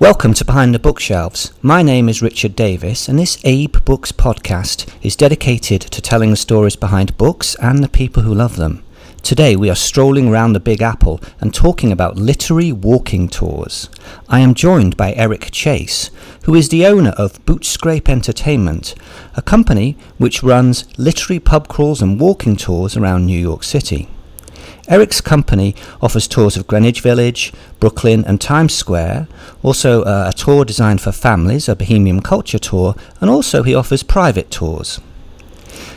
Welcome to Behind the Bookshelves. My name is Richard Davis, and this AbeBooks podcast is dedicated to telling the stories behind books and the people who love them. Today we are strolling around the Big Apple and talking about literary walking tours. I am joined by Eric Chase, who is the owner of Bootscrape Entertainment, a company which runs literary pub crawls and walking tours around New York City. Eric's company offers tours of Greenwich Village, Brooklyn, and Times Square, also uh, a tour designed for families, a Bohemian culture tour, and also he offers private tours.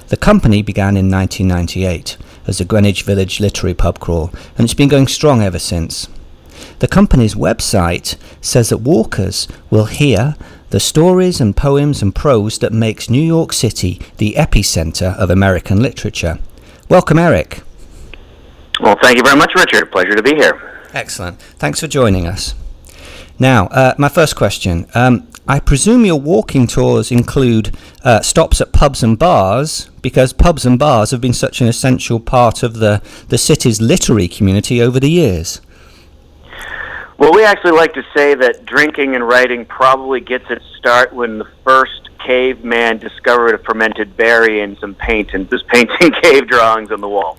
The company began in 1998 as the Greenwich Village Literary Pub Crawl, and it's been going strong ever since. The company's website says that walkers will hear the stories and poems and prose that makes New York City the epicenter of American literature. Welcome, Eric. Well, thank you very much, Richard. Pleasure to be here. Excellent. Thanks for joining us. Now, uh, my first question. Um, I presume your walking tours include uh, stops at pubs and bars because pubs and bars have been such an essential part of the, the city's literary community over the years. Well, we actually like to say that drinking and writing probably gets its start when the first caveman discovered a fermented berry and some paint and was painting cave drawings on the wall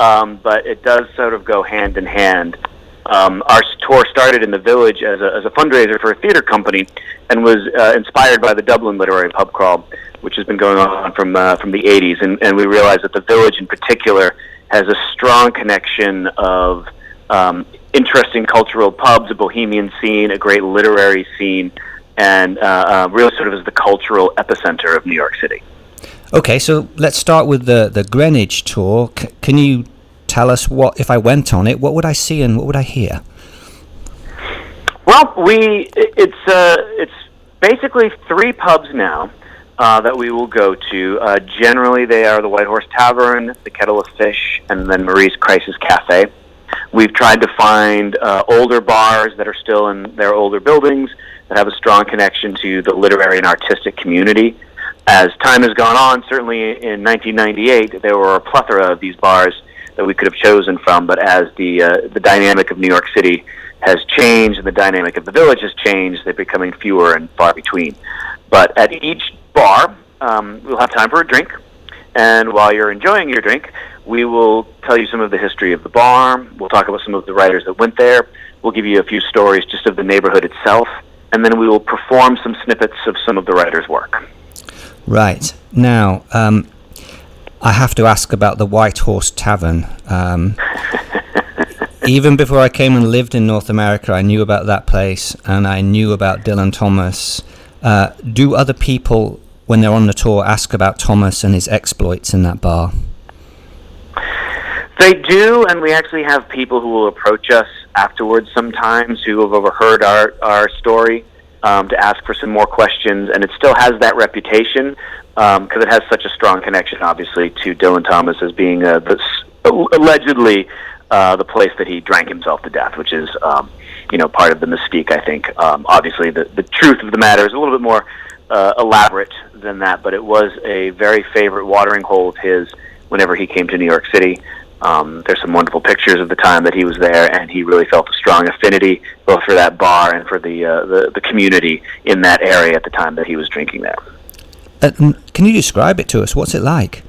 um, but it does sort of go hand in hand. Um, our tour started in the village as a, as a fundraiser for a theater company and was uh, inspired by the Dublin Literary Pub Crawl, which has been going on from, uh, from the 80s. And, and we realized that the village in particular has a strong connection of um, interesting cultural pubs, a bohemian scene, a great literary scene, and uh, uh, really sort of is the cultural epicenter of New York City. Okay, so let's start with the, the Greenwich tour. C- can you tell us what, if I went on it, what would I see and what would I hear? Well, we it's uh, it's basically three pubs now uh, that we will go to. Uh, generally, they are the White Horse Tavern, the Kettle of Fish, and then Marie's Crisis Cafe. We've tried to find uh, older bars that are still in their older buildings that have a strong connection to the literary and artistic community as time has gone on, certainly in 1998, there were a plethora of these bars that we could have chosen from. But as the uh, the dynamic of New York City has changed and the dynamic of the village has changed, they're becoming fewer and far between. But at each bar, um, we'll have time for a drink, and while you're enjoying your drink, we will tell you some of the history of the bar. We'll talk about some of the writers that went there. We'll give you a few stories just of the neighborhood itself, and then we will perform some snippets of some of the writers' work. Right. Now, um, I have to ask about the White Horse Tavern. Um, even before I came and lived in North America, I knew about that place and I knew about Dylan Thomas. Uh, do other people, when they're on the tour, ask about Thomas and his exploits in that bar? They do, and we actually have people who will approach us afterwards sometimes who have overheard our, our story um, to ask for some more questions, and it still has that reputation because um, it has such a strong connection, obviously, to Dylan Thomas as being uh, this, allegedly uh, the place that he drank himself to death, which is, um, you know, part of the mystique. I think. Um, obviously, the the truth of the matter is a little bit more uh, elaborate than that, but it was a very favorite watering hole of his whenever he came to New York City. Um, there's some wonderful pictures of the time that he was there, and he really felt a strong affinity both for that bar and for the uh, the, the community in that area at the time that he was drinking there. Uh, can you describe it to us? What's it like?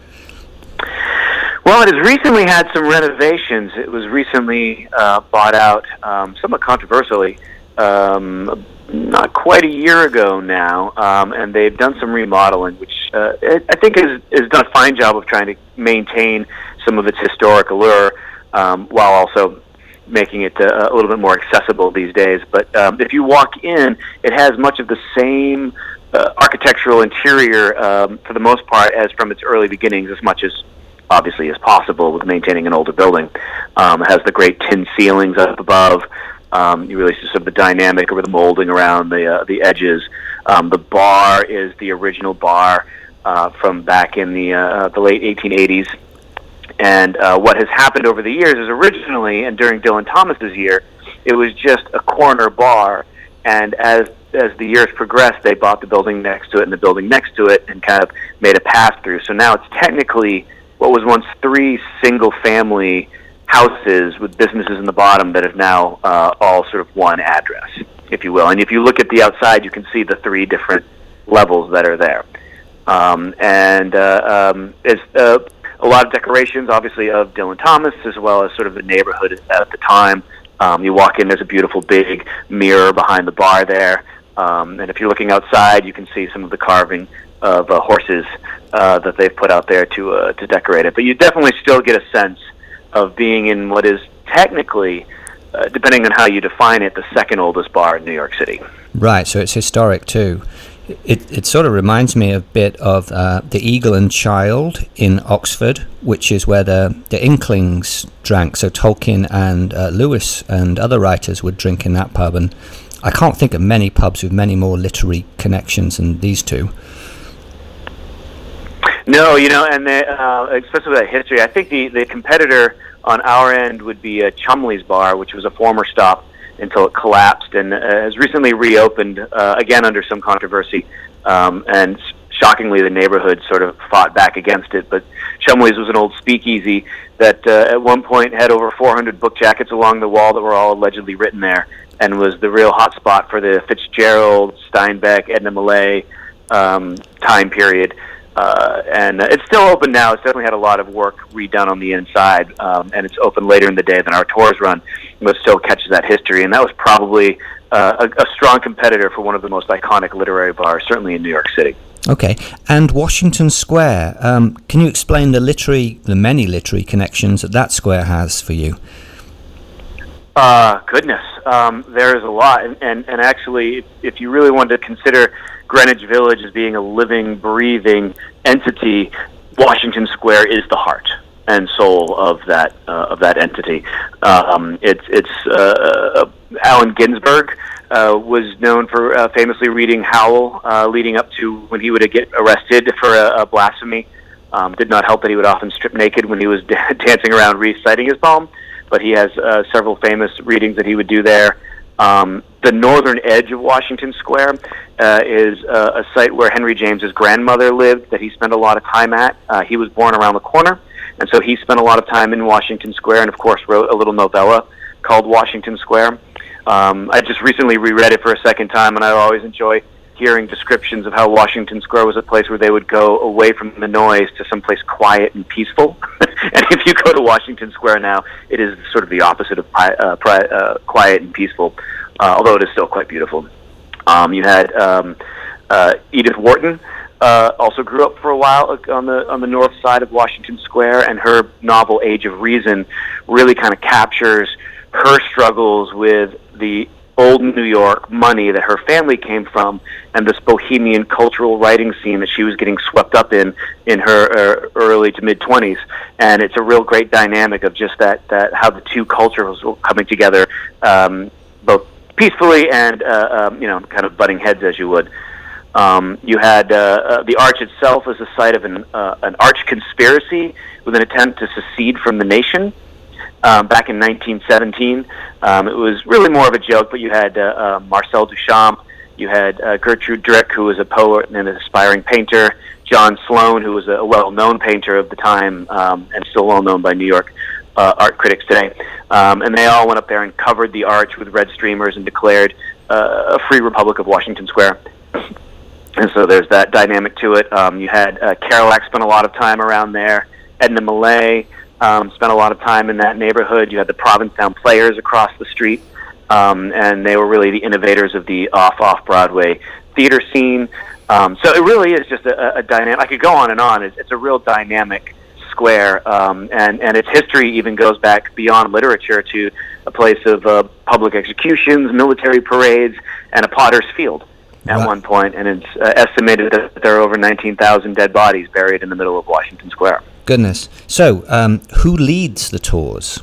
Well, it has recently had some renovations. It was recently uh, bought out, um, somewhat controversially, um, not quite a year ago now, um, and they've done some remodeling, which uh, I think has, has done a fine job of trying to maintain some of its historic allure um, while also making it uh, a little bit more accessible these days. But um, if you walk in, it has much of the same uh, architectural interior um, for the most part as from its early beginnings, as much as obviously as possible with maintaining an older building. Um, it has the great tin ceilings up above. Um, you really see some of the dynamic over the molding around the uh, the edges. Um, the bar is the original bar uh, from back in the uh, the late 1880s. And uh, what has happened over the years is originally, and during Dylan Thomas's year, it was just a corner bar. And as as the years progressed, they bought the building next to it and the building next to it, and kind of made a pass through. So now it's technically what was once three single family houses with businesses in the bottom that have now uh, all sort of one address. if you will. And if you look at the outside, you can see the three different levels that are there. Um, and uh, um, it's uh, a lot of decorations, obviously, of Dylan Thomas, as well as sort of the neighborhood at the time. Um, you walk in, there's a beautiful big mirror behind the bar there. Um, and if you're looking outside, you can see some of the carving of uh, horses uh, that they've put out there to uh, to decorate it. But you definitely still get a sense of being in what is technically, uh, depending on how you define it, the second oldest bar in New York City. Right. So it's historic too. It, it sort of reminds me a bit of uh, the Eagle and Child in Oxford, which is where the, the Inklings drank. So Tolkien and uh, Lewis and other writers would drink in that pub. And I can't think of many pubs with many more literary connections than these two. No, you know, and uh, especially that history, I think the, the competitor on our end would be uh, Chumley's Bar, which was a former stop until it collapsed and uh, has recently reopened uh, again under some controversy. Um, and shockingly, the neighborhood sort of fought back against it. But Chumley's was an old speakeasy that uh, at one point had over 400 book jackets along the wall that were all allegedly written there, and was the real hot spot for the Fitzgerald, Steinbeck, Edna Millay um, time period. Uh, and uh, it's still open now. It's definitely had a lot of work redone on the inside, um, and it's open later in the day than our tours run, but still catches that history. And that was probably uh, a, a strong competitor for one of the most iconic literary bars, certainly in New York City. Okay, and Washington Square. Um, can you explain the literary, the many literary connections that that square has for you? Uh, goodness, um, there is a lot, and, and, and actually, if, you really wanted to consider Greenwich Village as being a living, breathing entity, Washington Square is the heart and soul of that uh, of that entity. Um, it's it's uh, uh, Allen Ginsberg uh, was known for uh, famously reading Howl uh, leading up to when he would get arrested for a, a blasphemy. Um, did not help that he would often strip naked when he was dancing around reciting his poem, but he has uh, several famous readings that he would do there. Um, the northern edge of Washington Square uh, is uh, a site where Henry James's grandmother lived that he spent a lot of time at. Uh, he was born around the corner, and so he spent a lot of time in Washington Square and, of course, wrote a little novella called Washington Square. Um, I just recently reread it for a second time, and I always enjoy hearing descriptions of how Washington Square was a place where they would go away from the noise to someplace quiet and peaceful. and if you go to Washington Square now, it is sort of the opposite of uh, pri- uh, quiet and peaceful, uh, although it is still quite beautiful. Um, you had um, uh, Edith Wharton. Uh, also grew up for a while on the on the north side of Washington Square, and her novel Age of Reason really kind of captures her struggles with the old New York money that her family came from, and this bohemian cultural writing scene that she was getting swept up in in her uh, early to mid twenties. And it's a real great dynamic of just that that how the two cultures were coming together, um, both peacefully and uh, um, you know kind of butting heads as you would. Um, you had uh, uh, the arch itself as a site of an uh, an arch conspiracy with an attempt to secede from the nation um, back in 1917. Um, it was really more of a joke, but you had uh, uh, Marcel Duchamp, you had uh, Gertrude Drick, who was a poet and an aspiring painter, John Sloan, who was a well-known painter of the time um, and still well-known by New York uh, art critics today. Um, and they all went up there and covered the arch with red streamers and declared uh, a free republic of Washington Square. And so there's that dynamic to it. Um, you had uh, Kerouac spent a lot of time around there. Edna Millay, um, spent a lot of time in that neighborhood. You had the Provincetown Players across the street, um, and they were really the innovators of the off off Broadway theater scene. Um, so it really is just a, a dynamic. I could go on and on. It's, it's a real dynamic square, um, and and its history even goes back beyond literature to a place of uh, public executions, military parades, and a potter's field at right. one point, and it's uh, estimated that there are over 19,000 dead bodies buried in the middle of Washington Square. Goodness. So, um, who leads the tours?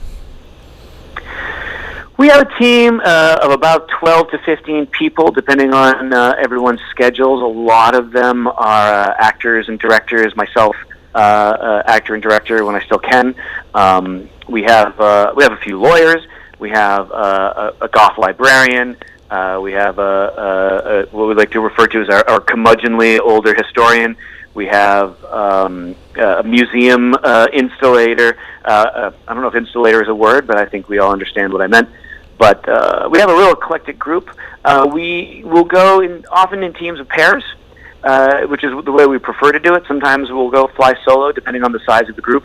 We have a team uh, of about 12 to 15 people, depending on uh, everyone's schedules. A lot of them are uh, actors and directors, myself, uh, uh, actor and director when I still can. Um, we have uh, we have a few lawyers. We have a, a Goff librarian. we have a, a, what we like to refer to as our, our curmudgeonly older historian. We have um, a museum uh, installator. Uh, uh, I don't know if installator is a word, but I think we all understand what I meant. but uh, we have a real eclectic group. Uh, we will go in often in teams of pairs, uh, which is the way we prefer to do it. Sometimes we'll go fly solo, depending on the size of the group,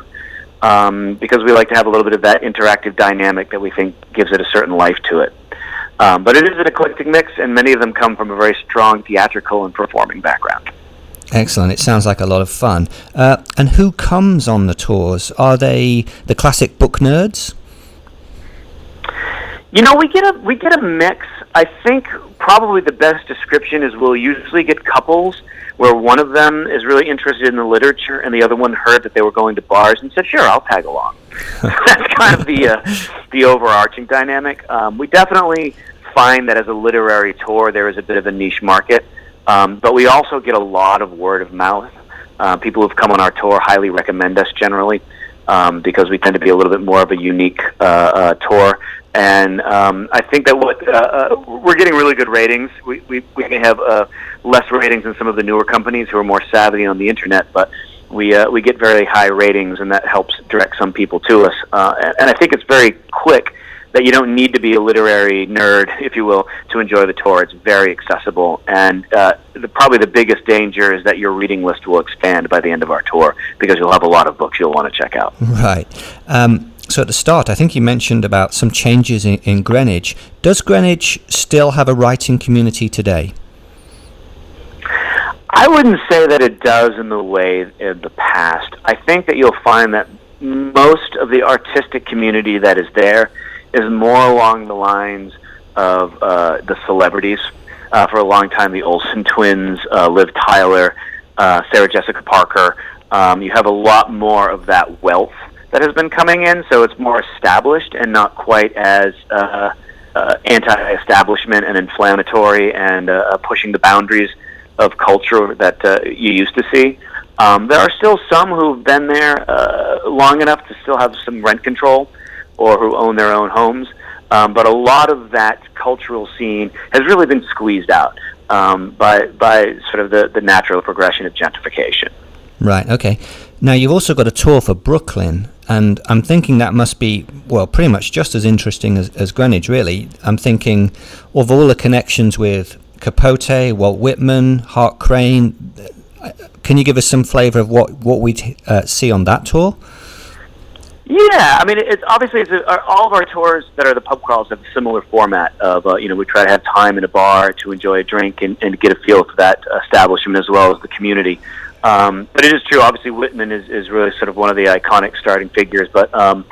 um, because we like to have a little bit of that interactive dynamic that we think gives it a certain life to it. Um, but it is an eclectic mix, and many of them come from a very strong theatrical and performing background. Excellent. It sounds like a lot of fun. Uh, and who comes on the tours? Are they the classic book nerds? You know, we get a we get a mix. I think probably the best description is we'll usually get couples where one of them is really interested in the literature and the other one heard that they were going to bars and said, "Sure, I'll tag along." That's kind of the uh, the overarching dynamic. Um, we definitely find that as a literary tour, there is a bit of a niche market, um, but we also get a lot of word of mouth. Uh, people who've come on our tour highly recommend us generally um, because we tend to be a little bit more of a unique uh, uh, tour. And um, I think that what uh, uh, we're getting really good ratings. We we, we may have uh, less ratings than some of the newer companies who are more savvy on the internet, but we uh, we get very high ratings, and that helps direct some people to us. Uh, and, and I think it's very quick that you don't need to be a literary nerd, if you will, to enjoy the tour. It's very accessible, and uh, the, probably the biggest danger is that your reading list will expand by the end of our tour because you'll have a lot of books you'll want to check out. Right. Um, so at the start, I think you mentioned about some changes in, in Greenwich. Does Greenwich still have a writing community today? I wouldn't say that it does in the way in the past. I think that you'll find that most of the artistic community that is there is more along the lines of uh, the celebrities. Uh, for a long time, the Olsen twins, uh, Liv Tyler, uh, Sarah Jessica Parker. Um, you have a lot more of that wealth that has been coming in, so it's more established and not quite as uh, uh, anti-establishment and inflammatory and uh, uh pushing the boundaries of culture that uh, you used to see. Um, there are still some who've been there uh, long enough to still have some rent control or who own their own homes. Um, but a lot of that cultural scene has really been squeezed out um, by, by sort of the, the natural progression of gentrification. Right, okay. Now, you've also got a tour for Brooklyn, and I'm thinking that must be, well, pretty much just as interesting as, as Greenwich, really. I'm thinking of all the connections with Capote, Walt Whitman, Hart Crane. Can you give us some flavour of what, what we uh, see on that tour? Yeah, I mean, it's obviously it's a, all of our tours that are the pub crawls have a similar format of uh, you know we try to have time in a bar to enjoy a drink and, and get a feel for that establishment as well as the community. Um, but it is true, obviously Whitman is, is really sort of one of the iconic starting figures. But um,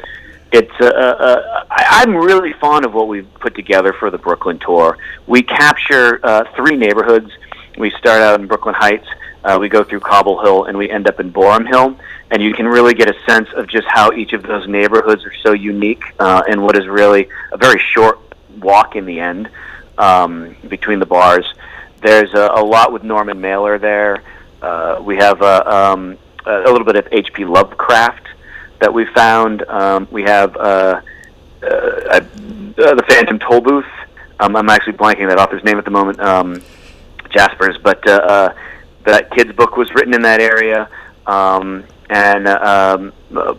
it's uh, uh, I, I'm really fond of what we've put together for the Brooklyn tour. We capture uh, three neighborhoods. We start out in Brooklyn Heights. Uh, we go through Cobble Hill and we end up in Boerum Hill and you can really get a sense of just how each of those neighborhoods are so unique uh, and what is really a very short walk in the end um, between the bars. There's a, a lot with Norman Mailer there. Uh, we have a, um, a little bit of H.P. Lovecraft that we found. Um, we have uh, uh, uh, the Phantom Tollbooth. Um, I'm actually blanking that author's name at the moment. Um, Jaspers, but uh, uh, that kid's book was written in that area. Um, and um,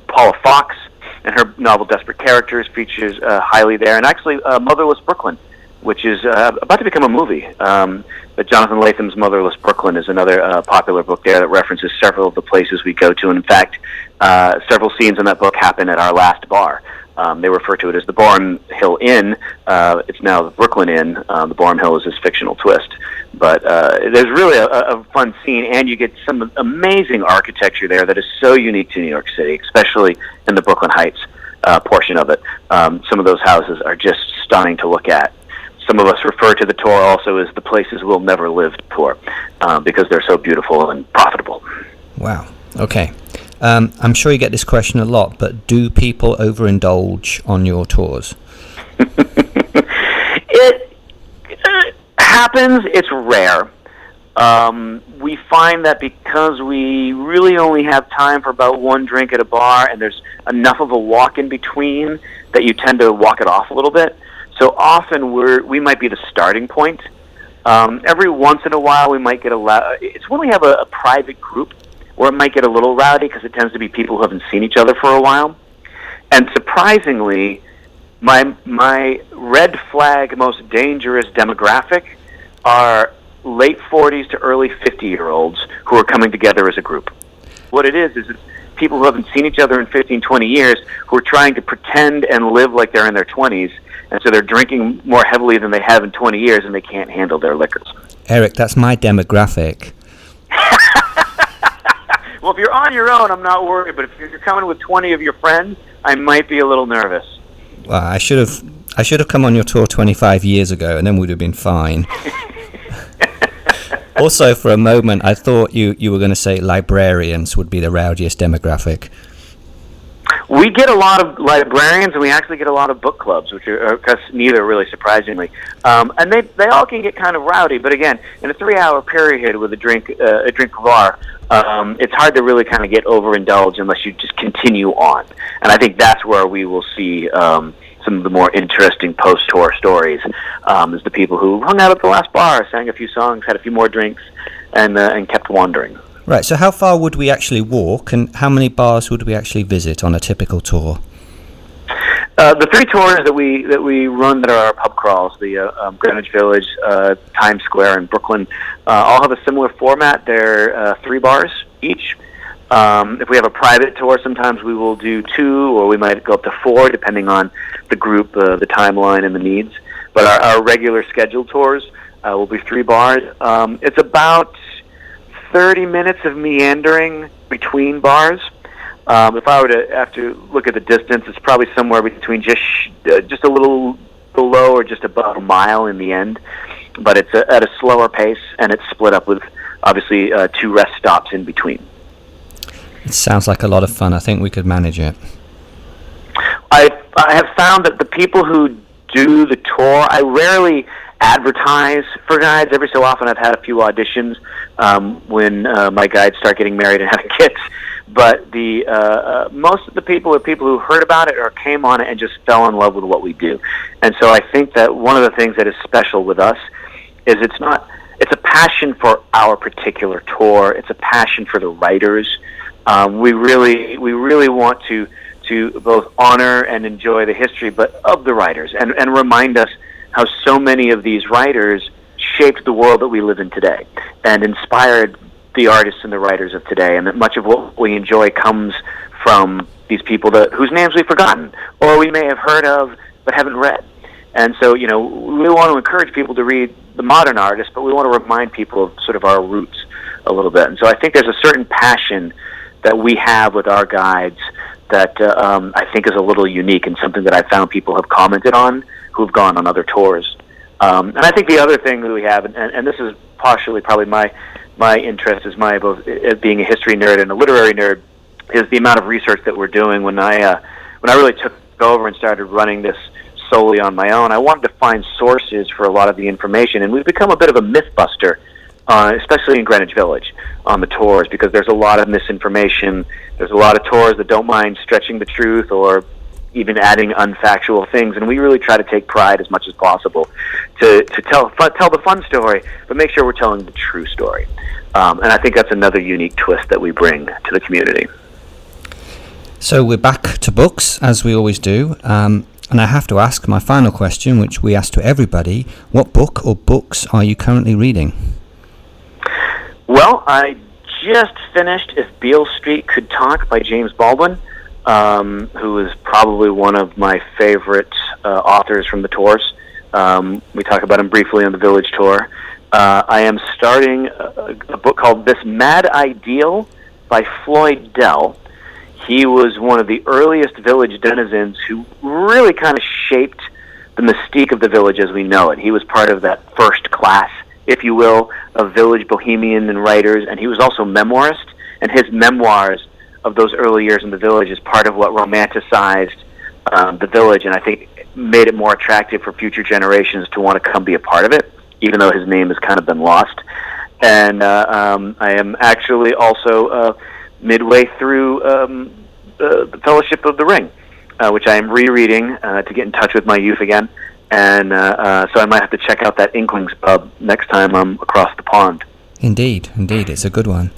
Paula Fox and her novel Desperate Characters features uh, highly there, and actually uh, Motherless Brooklyn, which is uh, about to become a movie. Um, but Jonathan Lethem's Motherless Brooklyn is another uh, popular book there that references several of the places we go to, and in fact, uh, several scenes in that book happen at our last bar. Um, they refer to it as the Barn Hill Inn. Uh, it's now the Brooklyn Inn. Uh, the Barn Hill is this fictional twist. But uh, there's really a, a fun scene, and you get some amazing architecture there that is so unique to New York City, especially in the Brooklyn Heights uh, portion of it. Um, some of those houses are just stunning to look at. Some of us refer to the tour also as the places we'll never live tour uh, because they're so beautiful and profitable. Wow. Okay. Um, I'm sure you get this question a lot, but do people overindulge on your tours? it, it happens. It's rare. Um, we find that because we really only have time for about one drink at a bar, and there's enough of a walk in between that you tend to walk it off a little bit. So often we're we might be the starting point. Um, every once in a while, we might get a. La- it's when we have a, a private group or it might get a little rowdy because it tends to be people who haven't seen each other for a while. And surprisingly, my my red flag most dangerous demographic are late 40s to early 50 year olds who are coming together as a group. What it is is it's people who haven't seen each other in 15, 20 years who are trying to pretend and live like they're in their 20s, and so they're drinking more heavily than they have in 20 years, and they can't handle their liquors. Eric, that's my demographic. well, if you're on your own, I'm not worried, but if you're coming with 20 of your friends, I might be a little nervous. Well, I should have I should have come on your tour 25 years ago, and then we'd have been fine. also, for a moment, I thought you, you were going to say librarians would be the rowdiest demographic. We get a lot of librarians, and we actually get a lot of book clubs, which are because neither, really surprisingly. Um, and they they all can get kind of rowdy, but again, in a three-hour period with a drink uh, a drink bar, um, it's hard to really kind of get overindulged unless you just continue on. And I think that's where we will see. Um, some of the more interesting post-tour stories um, is the people who hung out at the last bar, sang a few songs, had a few more drinks, and uh, and kept wandering. Right. So, how far would we actually walk, and how many bars would we actually visit on a typical tour? Uh, the three tours that we that we run that are our pub crawls, the uh, um, Greenwich Village, uh, Times Square, and Brooklyn, uh, all have a similar format. They're uh, three bars each. Um, if we have a private tour, sometimes we will do two, or we might go up to four, depending on the group, uh, the timeline, and the needs. But our, our regular scheduled tours uh, will be three bars. Um, it's about 30 minutes of meandering between bars. Um, if I were to have to look at the distance, it's probably somewhere between just uh, just a little below or just above a mile in the end. But it's a, at a slower pace, and it's split up with obviously uh, two rest stops in between. It sounds like a lot of fun. I think we could manage it. I I have found that the people who do the tour, I rarely advertise for guides. Every so often, I've had a few auditions um, when uh, my guides start getting married and having kids. But the uh, uh, most of the people are people who heard about it or came on it and just fell in love with what we do. And so I think that one of the things that is special with us is it's not it's a passion for our particular tour. It's a passion for the writers. Um, we really we really want to to both honor and enjoy the history, but of the writers, and and remind us how so many of these writers shaped the world that we live in today, and inspired the artists and the writers of today, and that much of what we enjoy comes from these people that whose names we've forgotten or we may have heard of but haven't read. And so, you know, we want to encourage people to read the modern artists, but we want to remind people of sort of our roots a little bit. And so I think there's a certain passion that we have with our guides that uh, um, I think is a little unique and something that I found people have commented on who've gone on other tours. Um, and I think the other thing that we have, and, and this is partially probably my my interest as my both as being a history nerd and a literary nerd, is the amount of research that we're doing. When I uh, when I really took over and started running this solely on my own, I wanted to find sources for a lot of the information, and we've become a bit of a mythbuster uh, especially in Greenwich Village on the tours, because there's a lot of misinformation. There's a lot of tours that don't mind stretching the truth or even adding unfactual things, and we really try to take pride as much as possible to, to tell tell the fun story, but make sure we're telling the true story. Um, and I think that's another unique twist that we bring to the community. So we're back to books as we always do. Um, and I have to ask my final question, which we ask to everybody what book or books are you currently reading? Well, I just finished If Beale Street Could Talk by James Baldwin, um, who is probably one of my favorite uh, authors from the tours. Um, we talk about him briefly on the Village Tour. Uh, I am starting a, a book called This Mad Ideal by Floyd Dell. He was one of the earliest village denizens who really kind of shaped the mystique of the village as we know it. He was part of that first class if you will, of village bohemian and writers, and he was also memoirist. And his memoirs of those early years in the village is part of what romanticized um, the village, and I think made it more attractive for future generations to want to come be a part of it, even though his name has kind of been lost. And uh, um, I am actually also uh, midway through um, the, the Fellowship of the Ring, uh, which I am rereading uh, to get in touch with my youth again and uh, uh, so I might have to check out that Inklings pub next time I'm across the pond. Indeed, indeed, it's a good one.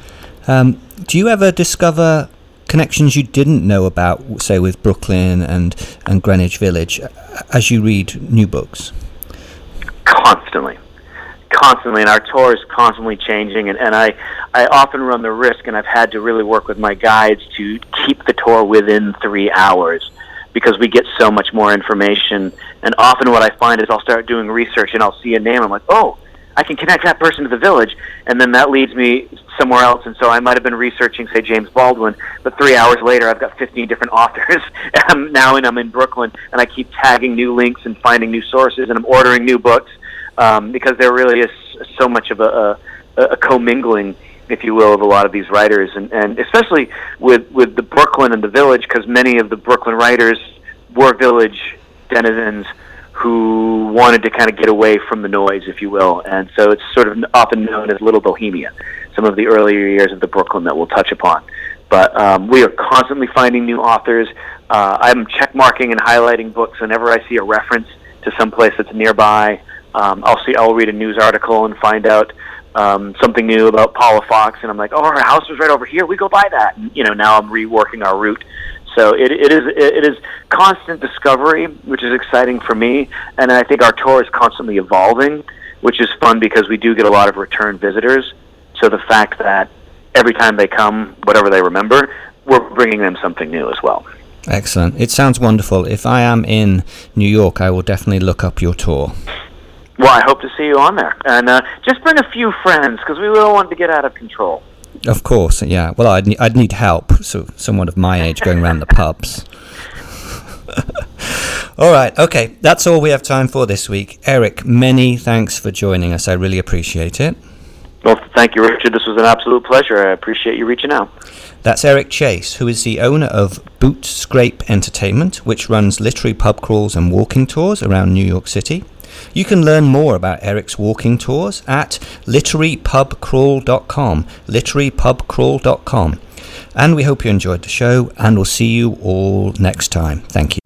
Um, do you ever discover connections you didn't know about, say, with Brooklyn and, and Greenwich Village, uh, as you read new books? Constantly. Constantly, and our tour is constantly changing, and, and I, I often run the risk, and I've had to really work with my guides to keep the tour within three hours because we get so much more information. And often, what I find is I'll start doing research and I'll see a name. I'm like, oh, I can connect that person to the village, and then that leads me somewhere else. And so I might have been researching, say, James Baldwin, but three hours later, I've got 15 different authors. and now, and I'm in Brooklyn, and I keep tagging new links and finding new sources, and I'm ordering new books um, because there really is so much of a, a, a commingling if you will, of a lot of these writers, and, and especially with with the Brooklyn and the Village, because many of the Brooklyn writers were Village denizens who wanted to kind of get away from the noise, if you will, and so it's sort of often known as Little Bohemia. Some of the earlier years of the Brooklyn that we'll touch upon, but um, we are constantly finding new authors. Uh, I'm checkmarking and highlighting books whenever I see a reference to some place that's nearby. Um, I'll see. I'll read a news article and find out um, something new about Paula Fox, and I'm like, oh, her house was right over here. We go by that. And, you know, now I'm reworking our route. So it, it is it is constant discovery, which is exciting for me, and I think our tour is constantly evolving, which is fun because we do get a lot of return visitors. So the fact that every time they come, whatever they remember, we're bringing them something new as well. Excellent. It sounds wonderful. If I am in New York, I will definitely look up your tour. Well, I hope to see you on there, and uh, just bring a few friends because we don't want to get out of control. Of course, yeah. Well, I'd, ne- I'd need help, so someone of my age going around the pubs. all right, okay, that's all we have time for this week. Eric, many thanks for joining us. I really appreciate it. Well, thank you, Richard. This was an absolute pleasure. I appreciate you reaching out. That's Eric Chase, who is the owner of Boot Scrape Entertainment, which runs literary pub crawls and walking tours around New York City. You can learn more about Eric's walking tours at literarypubcrawl.com, literarypubcrawl.com. And we hope you enjoyed the show, and we'll see you all next time. Thank you.